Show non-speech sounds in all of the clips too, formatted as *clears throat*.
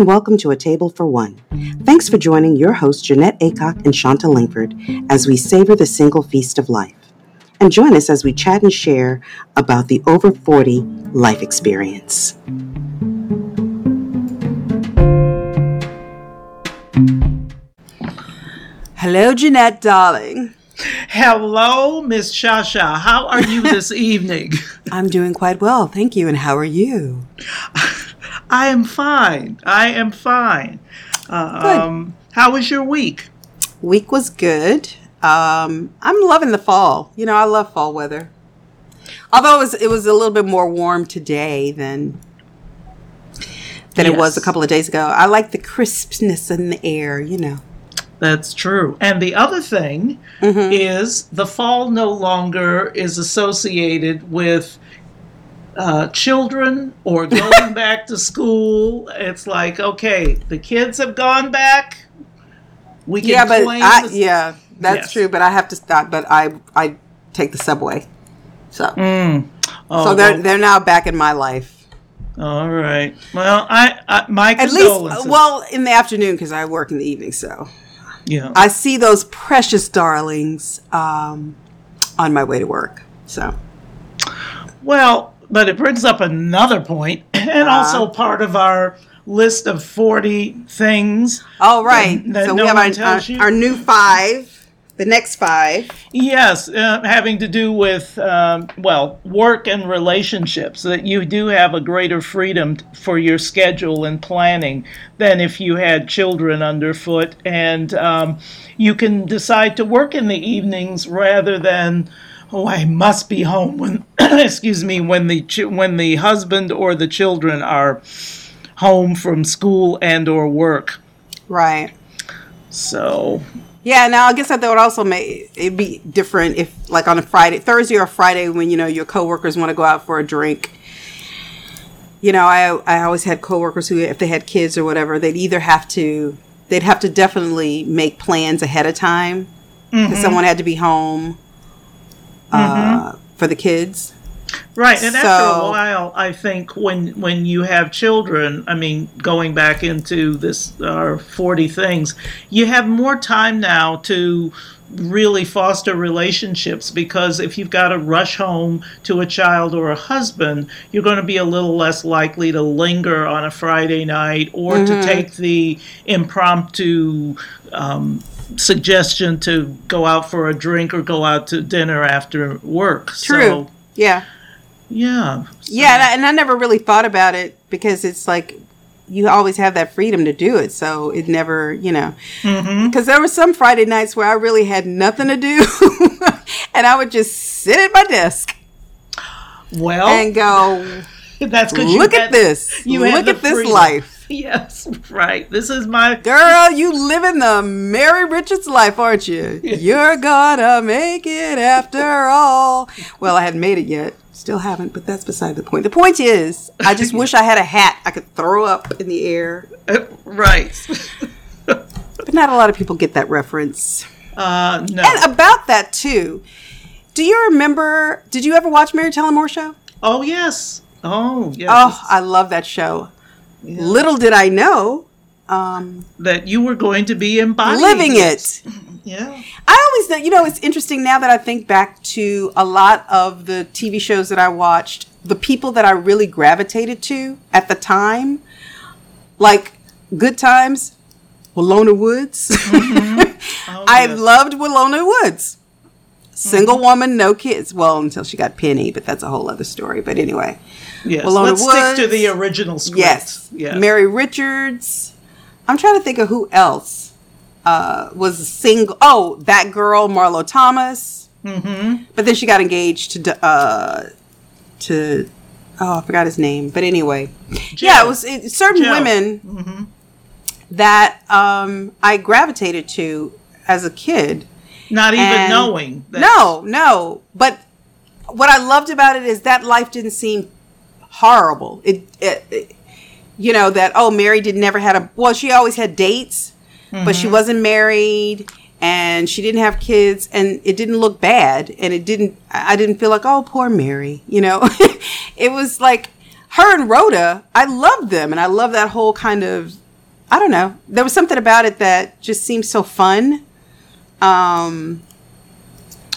and welcome to A Table for One. Thanks for joining your hosts, Jeanette Acock and Shanta Langford, as we savor the single feast of life. And join us as we chat and share about the over 40 life experience. Hello, Jeanette, darling. Hello, Miss Shasha. How are you this *laughs* evening? I'm doing quite well, thank you. And how are you? *laughs* I am fine. I am fine. Um, how was your week? Week was good. Um, I'm loving the fall. You know, I love fall weather. Although it was, it was a little bit more warm today than than yes. it was a couple of days ago. I like the crispness in the air. You know. That's true. And the other thing mm-hmm. is the fall no longer is associated with uh, children or going *laughs* back to school. It's like, okay, the kids have gone back. We can yeah, but I, the... yeah, that's yes. true. But I have to stop. But I I take the subway, so mm. oh, so they're well. they're now back in my life. All right. Well, I, I my at least well in the afternoon because I work in the evening, so yeah, I see those precious darlings um, on my way to work. So, well, but it brings up another point, *clears throat* and uh, also part of our list of 40 things. All right. That, that so no we have our, our, our, new five. The next five. Yes, uh, having to do with, um, well, work and relationships, that you do have a greater freedom for your schedule and planning than if you had children underfoot. And um, you can decide to work in the evenings rather than oh, I must be home when, *clears throat* excuse me, when the ch- when the husband or the children are home from school and or work. Right. So. Yeah. Now I guess that would also make it be different if, like, on a Friday, Thursday or Friday, when you know your coworkers want to go out for a drink. You know, I I always had coworkers who, if they had kids or whatever, they'd either have to they'd have to definitely make plans ahead of time because mm-hmm. someone had to be home uh, mm-hmm. for the kids. Right, and so, after a while, I think when when you have children, I mean, going back into this uh, forty things, you have more time now to really foster relationships because if you've got to rush home to a child or a husband, you're going to be a little less likely to linger on a Friday night or mm-hmm. to take the impromptu um, suggestion to go out for a drink or go out to dinner after work. True. So, yeah. Yeah. So. Yeah, and I, and I never really thought about it because it's like you always have that freedom to do it. So it never, you know, because mm-hmm. there were some Friday nights where I really had nothing to do, *laughs* and I would just sit at my desk. Well, and go. *laughs* That's good. Look at this. You look at this life. *laughs* Yes, right. This is my girl. You living the Mary Richards life, aren't you? *laughs* You're gonna make it after all. Well, I hadn't made it yet. Still haven't, but that's beside the point. The point is, I just wish I had a hat I could throw up in the air. *laughs* Right. but not a lot of people get that reference. Uh, no. And about that too. Do you remember? Did you ever watch Mary Tyler Moore show? Oh yes. Oh yes. Oh, I love that show. Yeah. Little did I know um, that you were going to be embodying living it. *laughs* Yeah. I always know, you know, it's interesting now that I think back to a lot of the TV shows that I watched, the people that I really gravitated to at the time, like Good Times, Willona Woods. Mm-hmm. *laughs* Oh, I yes. loved Willona Woods. Single mm-hmm. woman, no kids. Well, until she got Penny, but that's a whole other story. But anyway, yes. let's Woods, stick to the original script. Yes, yes. Mary Richards. I'm trying to think of who else uh, was single. Oh, that girl, Marlo Thomas. Mm-hmm. But then she got engaged to uh, to oh, I forgot his name. But anyway, Jill. yeah, it was it, certain Jill. women mm-hmm. that um, I gravitated to as a kid not even and knowing. No, no. But what I loved about it is that life didn't seem horrible. It, it, it you know, that oh, Mary did never had a well, she always had dates, mm-hmm. but she mm-hmm. wasn't married and she didn't have kids and it didn't look bad and it didn't I didn't feel like, oh, poor Mary, you know. *laughs* it was like her and Rhoda, I loved them and I love that whole kind of I don't know. There was something about it that just seemed so fun. Um,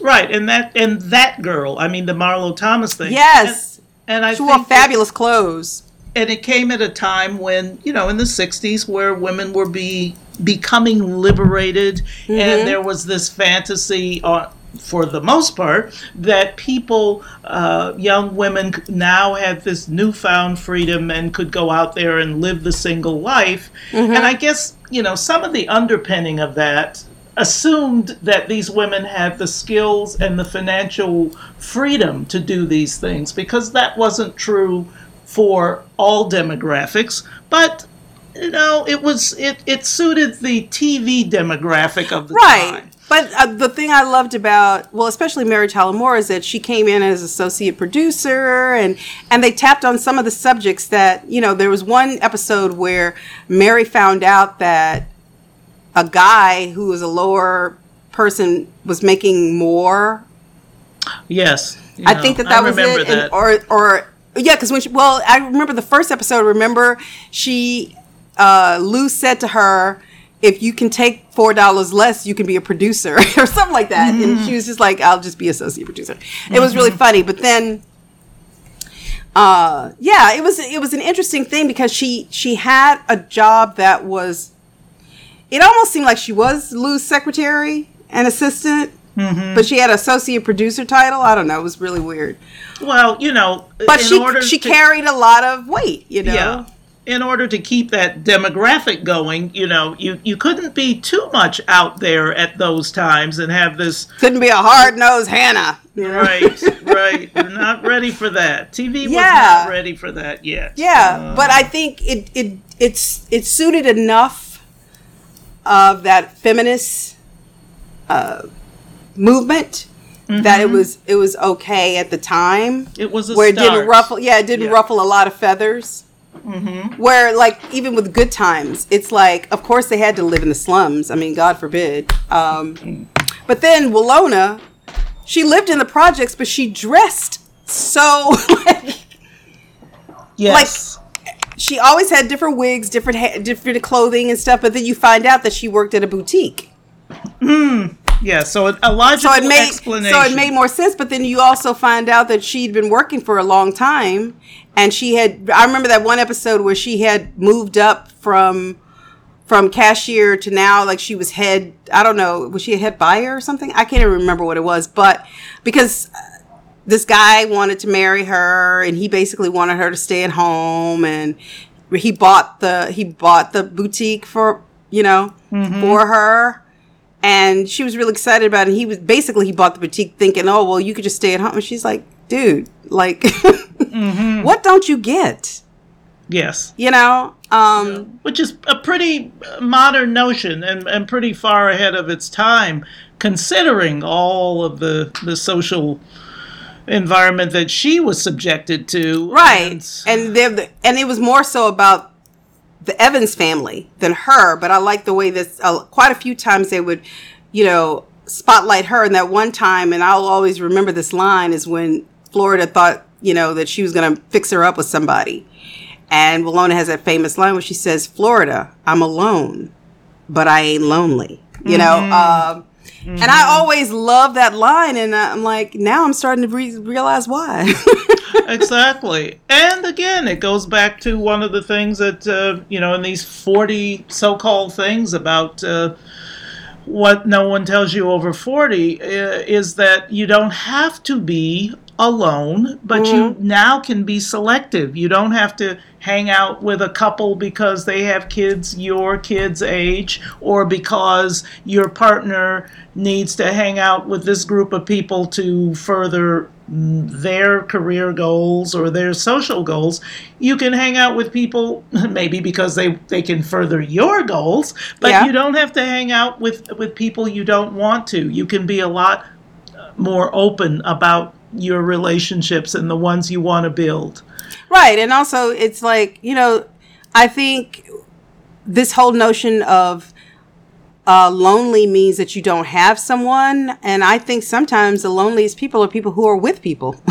right, and that and that girl. I mean, the Marlo Thomas thing. Yes, and, and I she wore fabulous clothes. And it came at a time when you know, in the '60s, where women were be becoming liberated, mm-hmm. and there was this fantasy on for the most part, that people, uh, young women now had this newfound freedom and could go out there and live the single life. Mm-hmm. And I guess, you know, some of the underpinning of that assumed that these women had the skills and the financial freedom to do these things because that wasn't true for all demographics. But you know, it was it, it suited the TV demographic of the right. time. But uh, the thing I loved about, well, especially Mary Tyler Moore, is that she came in as associate producer, and and they tapped on some of the subjects that you know. There was one episode where Mary found out that a guy who was a lower person was making more. Yes, I think that that I was it, that. And, or or yeah, because when she, well, I remember the first episode. Remember, she uh, Lou said to her if you can take four dollars less, you can be a producer *laughs* or something like that. Mm-hmm. And she was just like, I'll just be a associate producer. Mm-hmm. It was really funny. But then uh yeah, it was it was an interesting thing because she she had a job that was it almost seemed like she was Lou's secretary and assistant. Mm-hmm. But she had associate producer title. I don't know. It was really weird. Well, you know, but she she to, carried a lot of weight. You know, yeah in order to keep that demographic going, you know, you, you couldn't be too much out there at those times and have this. Couldn't be a hard nosed Hannah. You know? Right, *laughs* right. We're not ready for that. TV was not ready for that yet. Yeah, uh, but I think it it it's it suited enough of that feminist uh, movement Mm-hmm. that it was it was okay at the time. It was where start. it didn't ruffle. Yeah, it didn't yeah. ruffle a lot of feathers. Mm-hmm. Where, like, even with good times, it's like, of course, they had to live in the slums. I mean, God forbid. Um, but then Willona, she lived in the projects, but she dressed so *laughs* like, yes. like she always had different wigs, different ha- different clothing and stuff. But then you find out that she worked at a boutique. Hmm. Yeah, so a logical so it made, explanation. So it made more sense, but then you also find out that she'd been working for a long time, and she had. I remember that one episode where she had moved up from from cashier to now, like she was head. I don't know, was she a head buyer or something? I can't even remember what it was, but because this guy wanted to marry her, and he basically wanted her to stay at home, and he bought the he bought the boutique for you know mm-hmm. for her and she was really excited about it. He was basically he bought the boutique thinking, "Oh, well, you could just stay at home." And she's like, "Dude, like, *laughs* mm-hmm. what don't you get?" Yes, you know, um, yeah. which is a pretty modern notion and and pretty far ahead of its time, considering all of the the social environment that she was subjected to. Right, and and, and it was more so about the Evans family than her, but I like the way this uh, quite a few times they would, you know, spotlight her. And that one time, and I'll always remember this line is when Florida thought, you know, that she was going to fix her up with somebody. And Willona has that famous line where she says, Florida, I'm alone, but I ain't lonely. You know, mm-hmm. Um, mm-hmm. and I always love that line. And I'm like, now I'm starting to re- realize why. *laughs* exactly. And again, it goes back to one of the things that, uh, you know, in these 40 so called things about uh, what no one tells you over 40 uh, is that you don't have to be alone, but mm-hmm. you now can be selective. You don't have to hang out with a couple because they have kids your kids' age or because your partner needs to hang out with this group of people to further their career goals or their social goals. You can hang out with people *laughs* maybe because they, they can further your goals, but yeah. you don't have to hang out with, with people you don't want to. You can be a lot uh, more open about your relationships and the ones you want to build. Right. And also, it's like, you know, I think this whole notion of uh, lonely means that you don't have someone. And I think sometimes the loneliest people are people who are with people. *laughs*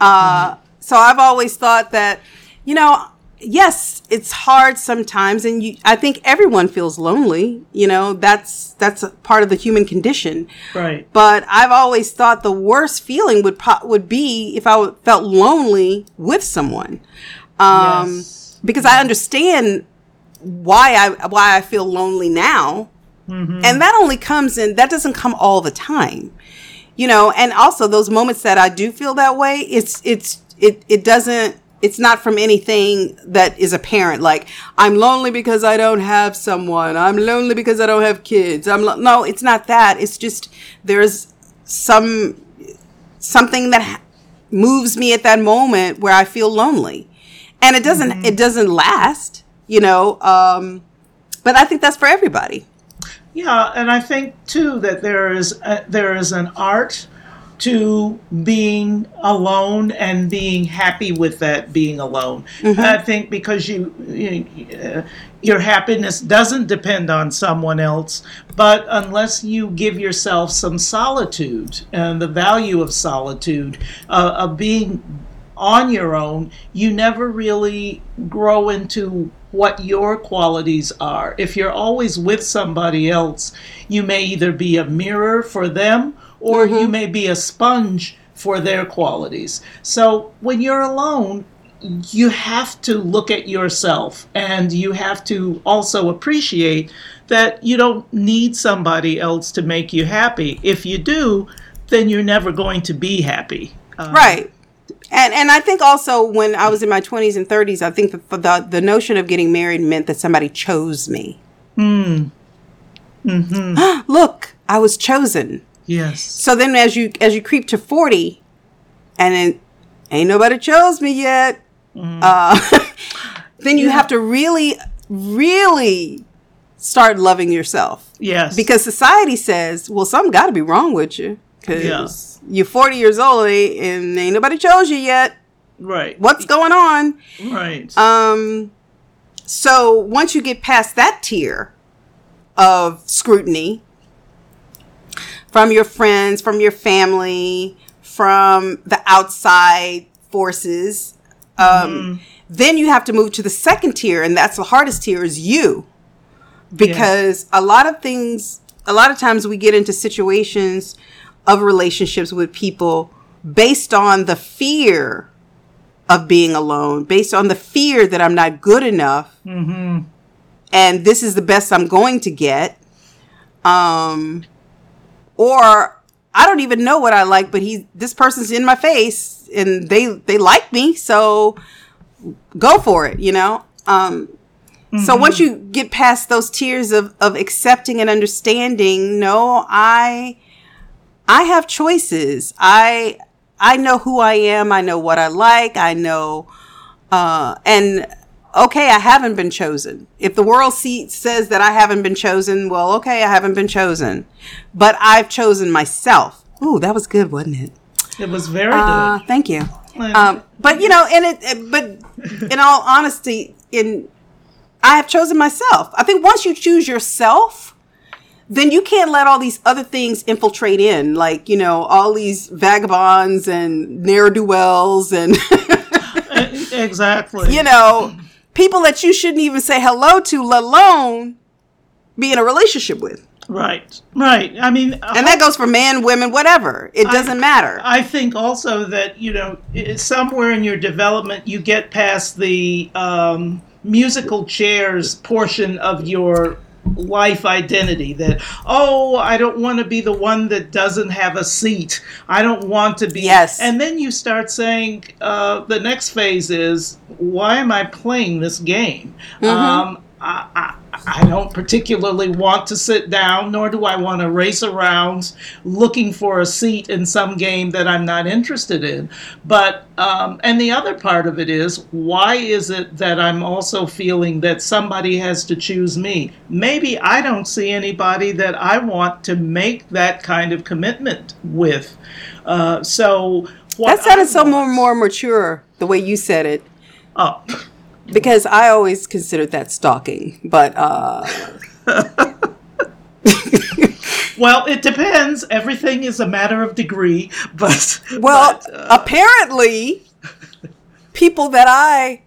uh, mm-hmm. So I've always thought that, you know, yes, it's hard sometimes, and you, I think everyone feels lonely. You know, that's that's a part of the human condition. Right. But I've always thought the worst feeling would po- would be if I w- felt lonely with someone, um, Yes. because I understand why I why I feel lonely now, and that only comes in that doesn't come all the time, you know. And also those moments that I do feel that way, it's it's it it doesn't. It's not from anything that is apparent. Like I'm lonely because I don't have someone. I'm lonely because I don't have kids. I'm lo-. no. It's not that. It's just there's some something that ha- moves me at that moment where I feel lonely, and it doesn't it doesn't last, you know. Um, but I think that's for everybody. Yeah, and I think too that there is a, there is an art to being alone and being happy with that being alone. I think because you, you uh, your happiness doesn't depend on someone else, but unless you give yourself some solitude and the value of solitude uh, of being on your own, you never really grow into what your qualities are. If you're always with somebody else, you may either be a mirror for them or you may be a sponge for their qualities. So when you're alone, you have to look at yourself and you have to also appreciate that you don't need somebody else to make you happy. If you do, then you're never going to be happy. Uh, right and and i think also when i was in my 20s and 30s i think the the, the notion of getting married meant that somebody chose me Hmm. Mm-hmm. *gasps* look i was chosen Yes. so then as you as you creep to 40 and then ain't nobody chose me yet uh, *laughs* then you have to really really start loving yourself Yes. because society says well something got to be wrong with you because you're 40 years old and ain't nobody chose you yet. Right. what's going on? Right. um so once you get past that tier of scrutiny from your friends from your family from the outside forces um then you have to move to the second tier and that's the hardest tier is you. Because a lot of things a lot of times we get into situations of relationships with people based on the fear of being alone, based on the fear that I'm not good enough, and this is the best I'm going to get, um, or I don't even know what I like, but he this person's in my face and they they like me, so go for it, you know. Um, So once you get past those tiers of of accepting and understanding, no, I I have choices. I I know who I am. I know what I like. I know, uh, and okay, I haven't been chosen. If the world see, says that I haven't been chosen, well, okay, I haven't been chosen, but I've chosen myself. Ooh, that was good, wasn't it? it was very Uh, good. thank you. Um, but you know, and it, it- but in all honesty, in I have chosen myself. I think once you choose yourself, then you can't let all these other things infiltrate in, like you know, all these vagabonds and ne'er do wells and exactly. *laughs* you know, people that you shouldn't even say hello to, let alone be in a relationship with. Right. Right. I mean, And that goes for men, women, whatever. It doesn't matter. I think also that you know somewhere in your development you get past the um, musical chairs portion of your life identity that oh i don't want to be the one that doesn't have a seat. I don't want to be Yes. and then you start saying uh, the next phase is why am i playing this game? Um, I, I, I don't particularly want to sit down, nor do I want to race around looking for a seat in some game that I'm not interested in. But, um, and the other part of it is, why is it that I'm also feeling that somebody has to choose me? Maybe I don't see anybody that I want to make that kind of commitment with. Uh, so, that sounded so more more mature the way you said it. Oh. Because I always considered that stalking. But uh, *laughs* Well, it depends. Everything is a matter of degree, *laughs* but well, but, uh, apparently, people that I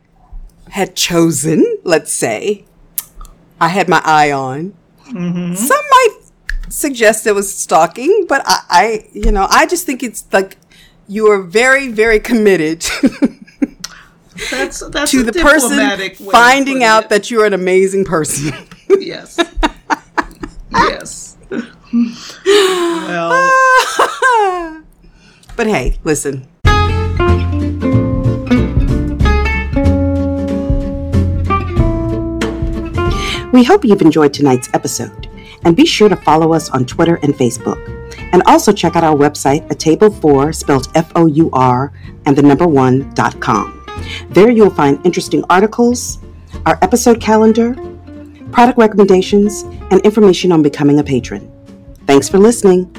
had chosen, let's say, I had my eye on. Mm-hmm. Some might suggest it was stalking, but I, I, you know, I just think it's like you are very, very committed *laughs* that's, *laughs* that's to the person finding out it. that you're an amazing person. *laughs* yes. yes. *laughs* well. but hey, listen. We hope you've enjoyed tonight's episode, and be sure to follow us on Twitter and Facebook. And also check out our website, a table four, spelled F O U R, and the number one dot com. There you'll find interesting articles, our episode calendar, product recommendations, and information on becoming a patron. Thanks for listening.